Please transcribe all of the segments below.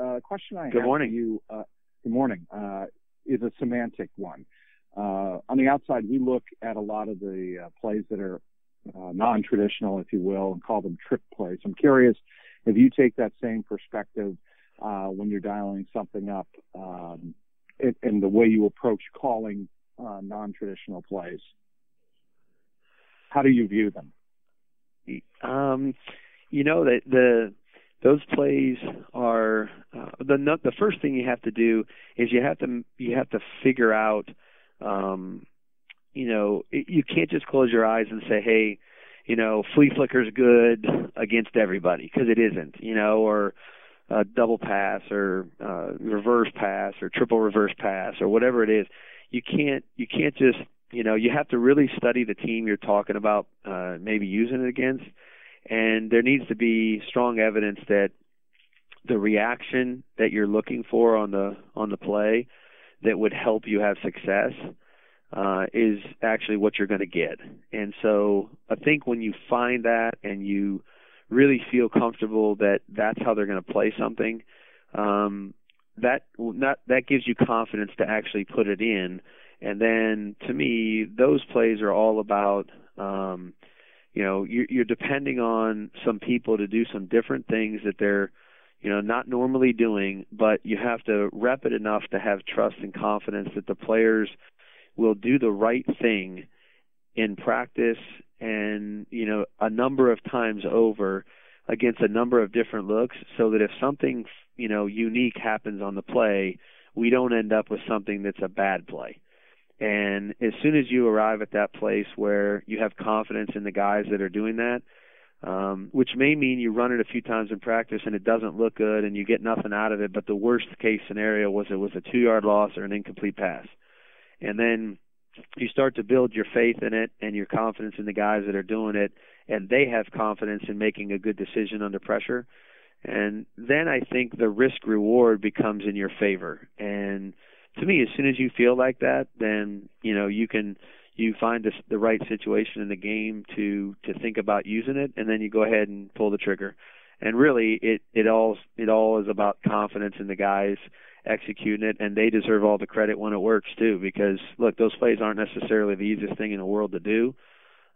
uh, question I good have morning. for you, uh, good morning, uh, is a semantic one. Uh, on the outside, we look at a lot of the plays that are non-traditional, if you will, and call them trick plays. I'm curious if you take that same perspective uh, when you're dialing something up um, and the way you approach calling non-traditional plays. How do you view them? Um, you know that the those plays are uh, the the first thing you have to do is you have to you have to figure out um, you know you can't just close your eyes and say hey you know flea flicker's good against everybody because it isn't you know or uh, double pass or uh, reverse pass or triple reverse pass or whatever it is. You can't you can't just you know you have to really study the team you're talking about uh, maybe using it against and there needs to be strong evidence that the reaction that you're looking for on the on the play that would help you have success uh, is actually what you're going to get. And so I think when you find that and you really feel comfortable that that's how they're going to play something, um, that not that gives you confidence to actually put it in. And then to me, those plays are all about um, you know you're, you're depending on some people to do some different things that they're you know not normally doing but you have to rep it enough to have trust and confidence that the players will do the right thing in practice and you know a number of times over against a number of different looks so that if something you know unique happens on the play we don't end up with something that's a bad play and as soon as you arrive at that place where you have confidence in the guys that are doing that, um, which may mean you run it a few times in practice and it doesn't look good and you get nothing out of it, but the worst case scenario was it was a two yard loss or an incomplete pass. And then you start to build your faith in it and your confidence in the guys that are doing it, and they have confidence in making a good decision under pressure. And then I think the risk reward becomes in your favor. And to me, as soon as you feel like that, then you know you can you find the, the right situation in the game to to think about using it, and then you go ahead and pull the trigger. And really, it it all it all is about confidence in the guys executing it, and they deserve all the credit when it works too. Because look, those plays aren't necessarily the easiest thing in the world to do,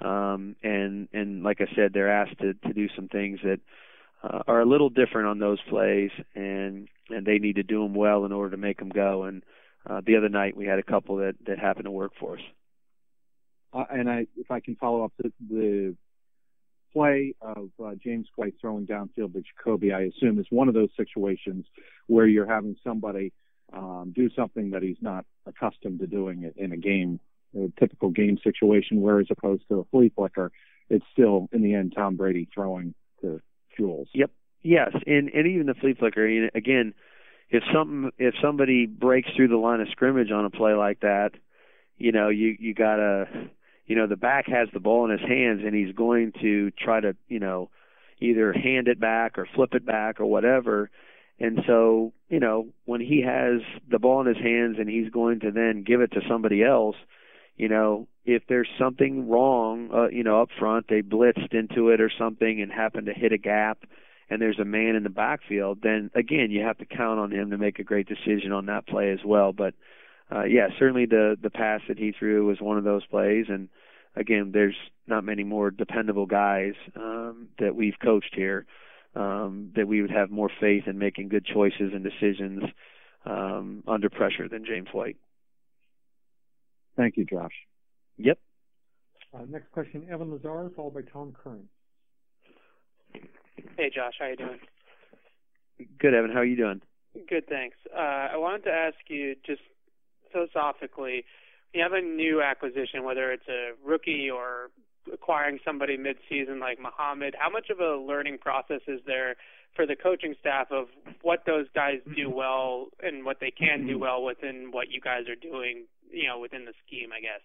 um, and and like I said, they're asked to to do some things that uh, are a little different on those plays, and and they need to do them well in order to make them go. And uh, the other night we had a couple that that happened to work for us. Uh, and I, if I can follow up the, the play of uh, James White throwing downfield to Jacoby, I assume is one of those situations where you're having somebody um, do something that he's not accustomed to doing in a game, a typical game situation, where as opposed to a flea flicker, it's still in the end Tom Brady throwing to Jules. Yep. Yes, and and even the flea flicker. Again, if something if somebody breaks through the line of scrimmage on a play like that, you know, you you gotta you know, the back has the ball in his hands and he's going to try to, you know, either hand it back or flip it back or whatever. And so, you know, when he has the ball in his hands and he's going to then give it to somebody else, you know, if there's something wrong, uh, you know, up front, they blitzed into it or something and happened to hit a gap and there's a man in the backfield, then again you have to count on him to make a great decision on that play as well. But uh, yeah, certainly the the pass that he threw was one of those plays, and again, there's not many more dependable guys um, that we've coached here um, that we would have more faith in making good choices and decisions um, under pressure than James White. Thank you, Josh. Yep. Uh, next question, Evan Lazar, followed by Tom Curran. Hey, Josh, how you doing? Good, Evan. How are you doing? Good, thanks. Uh, I wanted to ask you just philosophically, you have a new acquisition, whether it's a rookie or acquiring somebody mid-season like Mohamed. How much of a learning process is there for the coaching staff of what those guys do well and what they can do mm-hmm. well within what you guys are doing, you know, within the scheme, I guess?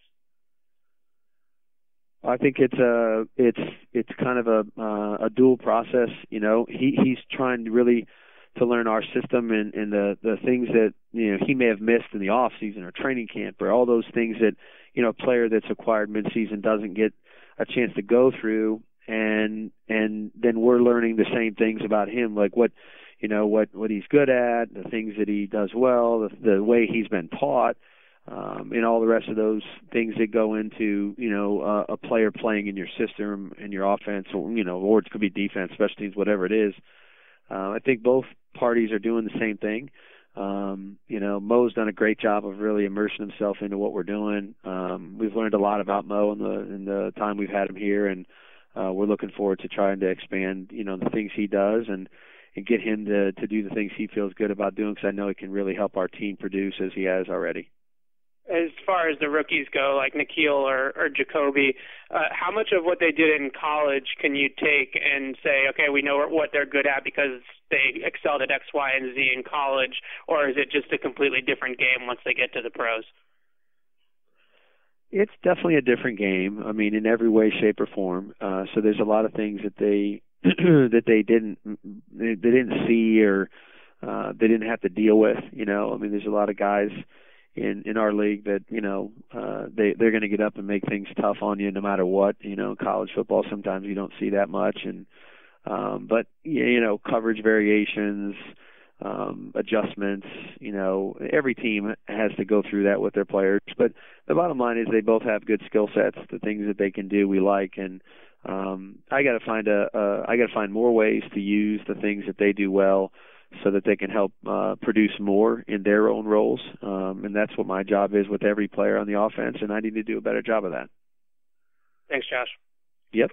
I think it's a it's it's kind of a uh, a dual process. You know, he he's trying to really to learn our system and, and the the things that you know he may have missed in the off season or training camp or all those things that you know a player that's acquired mid season doesn't get a chance to go through and and then we're learning the same things about him like what you know what what he's good at, the things that he does well, the, the way he's been taught, um, and all the rest of those things that go into you know uh, a player playing in your system in your offense, or you know, or it could be defense, special teams, whatever it is. Uh, I think both parties are doing the same thing. Um, you know, Mo's done a great job of really immersing himself into what we're doing. Um, we've learned a lot about Mo in the in the time we've had him here, and uh, we're looking forward to trying to expand, you know, the things he does and and get him to to do the things he feels good about doing. Because I know it can really help our team produce as he has already as far as the rookies go, like N'Keal or, or Jacoby, uh, how much of what they did in college can you take and say, okay, we know what they're good at because they excelled at X, Y, and Z in college, or is it just a completely different game once they get to the pros? It's definitely a different game. I mean, in every way, shape, or form. Uh, so there's a lot of things that they that they didn't they didn't see or uh, they didn't have to deal with. You know, I mean, there's a lot of guys in in our league that you know uh they they're going to get up and make things tough on you no matter what you know college football sometimes you don't see that much. And um but you know coverage variations um adjustments you know every team has to go through that with their players. But the bottom line is they both have good skill sets the things that they can do we like. And um I got to find a uh I got to find more ways to use the things that they do well so that they can help uh, produce more in their own roles. Um, and that's what my job is with every player on the offense, and I need to do a better job of that. Thanks, Josh. Yep.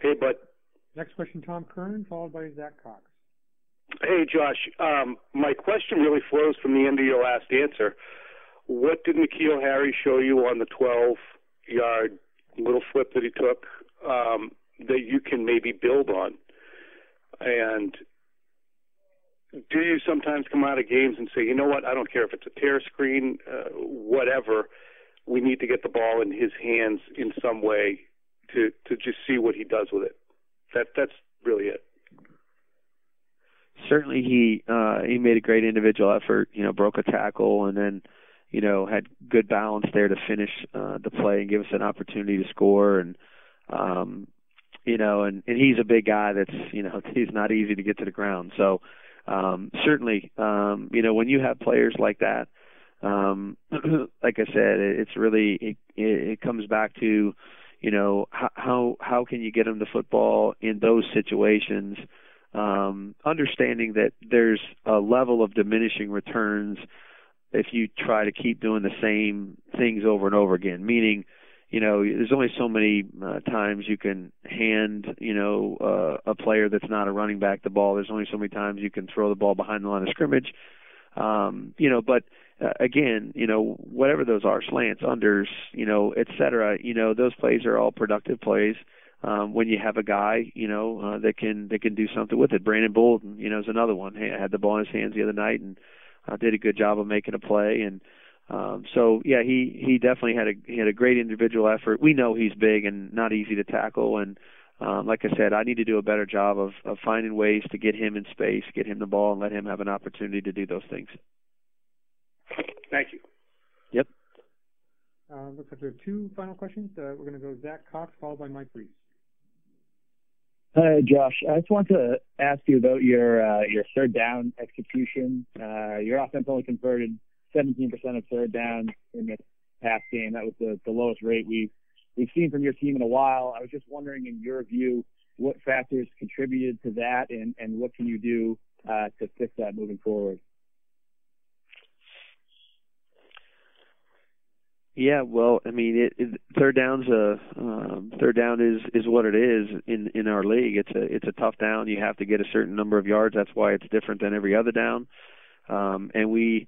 Hey, bud. Next question, Tom Curran, followed by Zach Cox. Hey, Josh. Um, my question really flows from the end of your last answer. What did N'Keal Harry show you on the 12 yard little flip that he took um, that you can maybe build on? And do you sometimes come out of games and say, you know what, I don't care if it's a tear screen, uh, whatever, we need to get the ball in his hands in some way to to just see what he does with it. That that's really it. Certainly, he uh, he made a great individual effort. You know, broke a tackle and then you know had good balance there to finish uh, the play and give us an opportunity to score. And um, you know, and and he's a big guy that's you know he's not easy to get to the ground. So um, certainly, um, you know, when you have players like that, um, like I said, it, it's really it, it comes back to you know how how how can you get them to football in those situations. Um, understanding that there's a level of diminishing returns if you try to keep doing the same things over and over again. Meaning, you know, there's only so many uh, times you can hand, you know, uh, a player that's not a running back the ball. There's only so many times you can throw the ball behind the line of scrimmage. Um, you know, but uh, again, you know, whatever those are, slants, unders, you know, et cetera, you know, those plays are all productive plays. Um, when you have a guy, you know, uh, that can that can do something with it. Brandon Bolden, you know, is another one. Hey, had the ball in his hands the other night and uh, did a good job of making a play. And um, so yeah, he he definitely had a he had a great individual effort. We know he's big and not easy to tackle, and um, like I said, I need to do a better job of of finding ways to get him in space, get him the ball, and let him have an opportunity to do those things. Thank you. Yep. Uh, looks like we have two final questions. Uh, we're going to go Zach Cox, followed by Mike Reiss. Hi, Josh. I just want to ask you about your uh, your third down execution. Uh, your offense only converted 17% of third downs in this past game. That was the, the lowest rate we've we've seen from your team in a while. I was just wondering, in your view, what factors contributed to that, and and what can you do uh, to fix that moving forward? Yeah, well, I mean, it, it, third down's a um, third down is is what it is in in our league. It's a it's a tough down. You have to get a certain number of yards. That's why it's different than every other down. Um, and we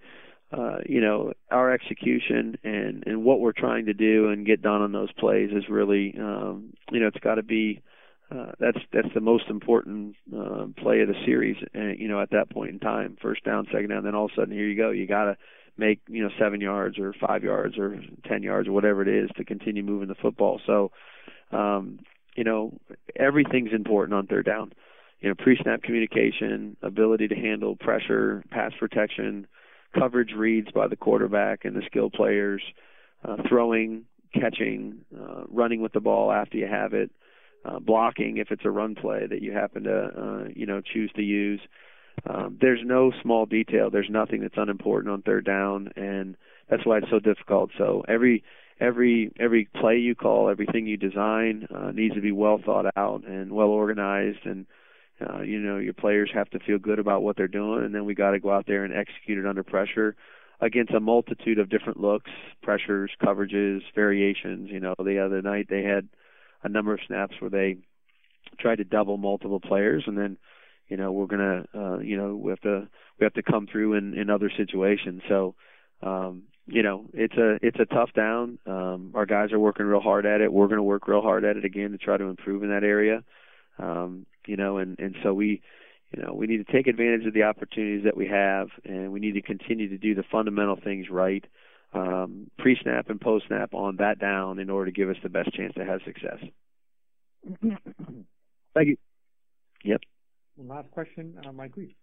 uh, you know, our execution and and what we're trying to do and get done on those plays is really, um, you know, it's got to be. Uh, that's that's the most important uh, play of the series. And, uh, you know, at that point in time, first down, second down, then all of a sudden here you go. You got to make you know seven yards or five yards or ten yards or whatever it is to continue moving the football. So, um, you know, everything's important on third down. You know, pre-snap communication, ability to handle pressure, pass protection, coverage reads by the quarterback and the skill players, uh, throwing, catching, uh, running with the ball after you have it, uh, blocking if it's a run play that you happen to uh, you know choose to use. Um, there's no small detail. There's nothing that's unimportant on third down, and that's why it's so difficult. So every every every play you call, everything you design uh, needs to be well thought out and well organized, and uh, you know your players have to feel good about what they're doing, and then we got to go out there and execute it under pressure against a multitude of different looks, pressures, coverages, variations. You know, the other night they had a number of snaps where they tried to double multiple players, and then you know we're gonna uh, you know we have to we have to come through in in other situations. So um, you know it's a it's a tough down. Um, our guys are working real hard at it. We're to work real hard at it again to try to improve in that area. Um, you know, and and so we you know we need to take advantage of the opportunities that we have, and we need to continue to do the fundamental things right. Um, pre-snap and post-snap on that down in order to give us the best chance to have success. Thank you. Yep. Last question, uh, Mike Lee.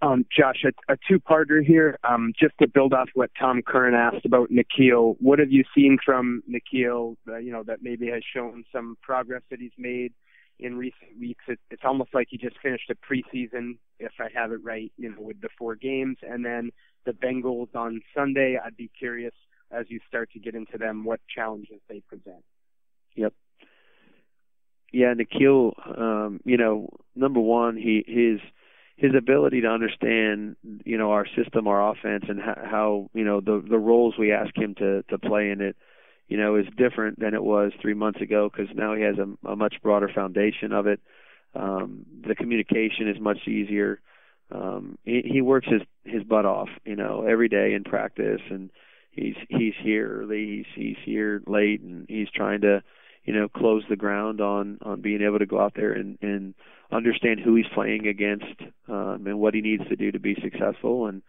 Um, Josh, a, a two-parter here. Um, just to build off what Tom Curran asked about N'Keal, what have you seen from N'Keal? Uh, you know that maybe has shown some progress that he's made in recent weeks. It, it's almost like he just finished a preseason, if I have it right, you know, with the four games, and then the Bengals on Sunday. I'd be curious as you start to get into them what challenges they present. Yep. Yeah, N'Keal, um, you know, number one, he his his ability to understand, you know, our system, our offense, and how, how you know the the roles we ask him to to play in it, you know, is different than it was three months ago because now he has a, a much broader foundation of it. Um, the communication is much easier. Um, he, he works his his butt off, you know, every day in practice, and he's he's here early, he's he's here late, and he's trying to you know, close the ground on on being able to go out there and and understand who he's playing against um, and what he needs to do to be successful. And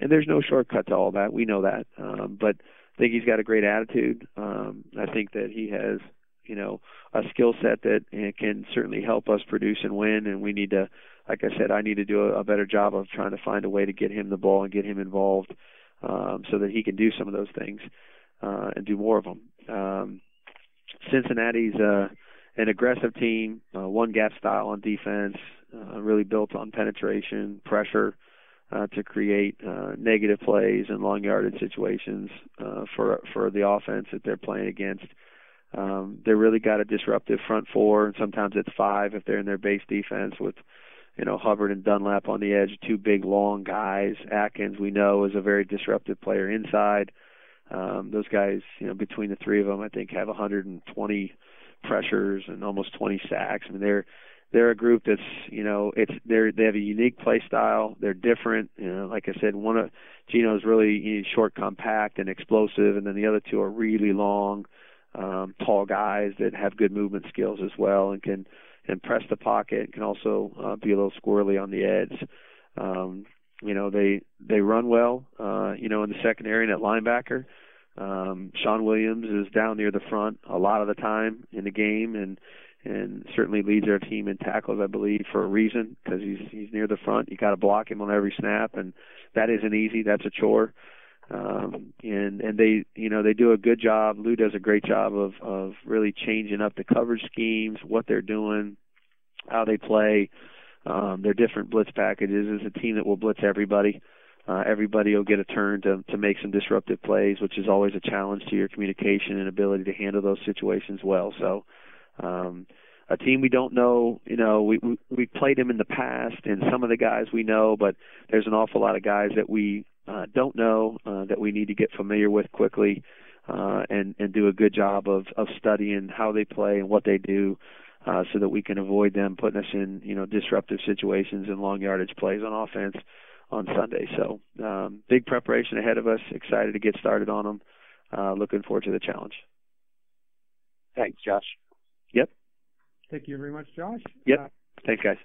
and there's no shortcut to all that. We know that. Um, but I think he's got a great attitude. Um, I think that he has you know a skill set that uh, can certainly help us produce and win. And we need to, like I said, I need to do a, a better job of trying to find a way to get him the ball and get him involved um, so that he can do some of those things uh, and do more of them. Um, Cincinnati's uh, an aggressive team, uh, one gap style on defense, uh, really built on penetration, pressure uh, to create uh, negative plays and long yardage situations uh, for for the offense that they're playing against. Um, they really got a disruptive front four, and sometimes it's five if they're in their base defense with you know Hubbard and Dunlap on the edge, two big long guys. Atkins we know is a very disruptive player inside. Um, those guys, you know, between the three of them, I think have 120 pressures and almost 20 sacks. I mean, they're they're a group that's you know it's they're they have a unique play style. They're different. You know, like I said, one of Geno's really short, compact, and explosive, and then the other two are really long, um, tall guys that have good movement skills as well and can and press the pocket and can also uh, be a little squirrely on the edge. Um, you know, they they run well. Uh, you know, in the secondary and at linebacker. Um, Shawn Williams is down near the front a lot of the time in the game, and and certainly leads our team in tackles, I believe, for a reason because he's he's near the front. You got to block him on every snap, and that isn't easy. That's a chore. Um, and and they you know they do a good job. Lou does a great job of of really changing up the coverage schemes, what they're doing, how they play um, their different blitz packages. Is a team that will blitz everybody. Uh, everybody will get a turn to to make some disruptive plays, which is always a challenge to your communication and ability to handle those situations well. So, um, a team we don't know, you know, we, we we played them in the past, and some of the guys we know, but there's an awful lot of guys that we uh, don't know uh, that we need to get familiar with quickly, uh, and and do a good job of of studying how they play and what they do uh, so that we can avoid them putting us in you know disruptive situations and long yardage plays on offense on Sunday. So um, big preparation ahead of us. Excited to get started on them. Uh, looking forward to the challenge. Thanks, Josh. Thank you very much, Josh. Yep. Uh, Thanks, guys.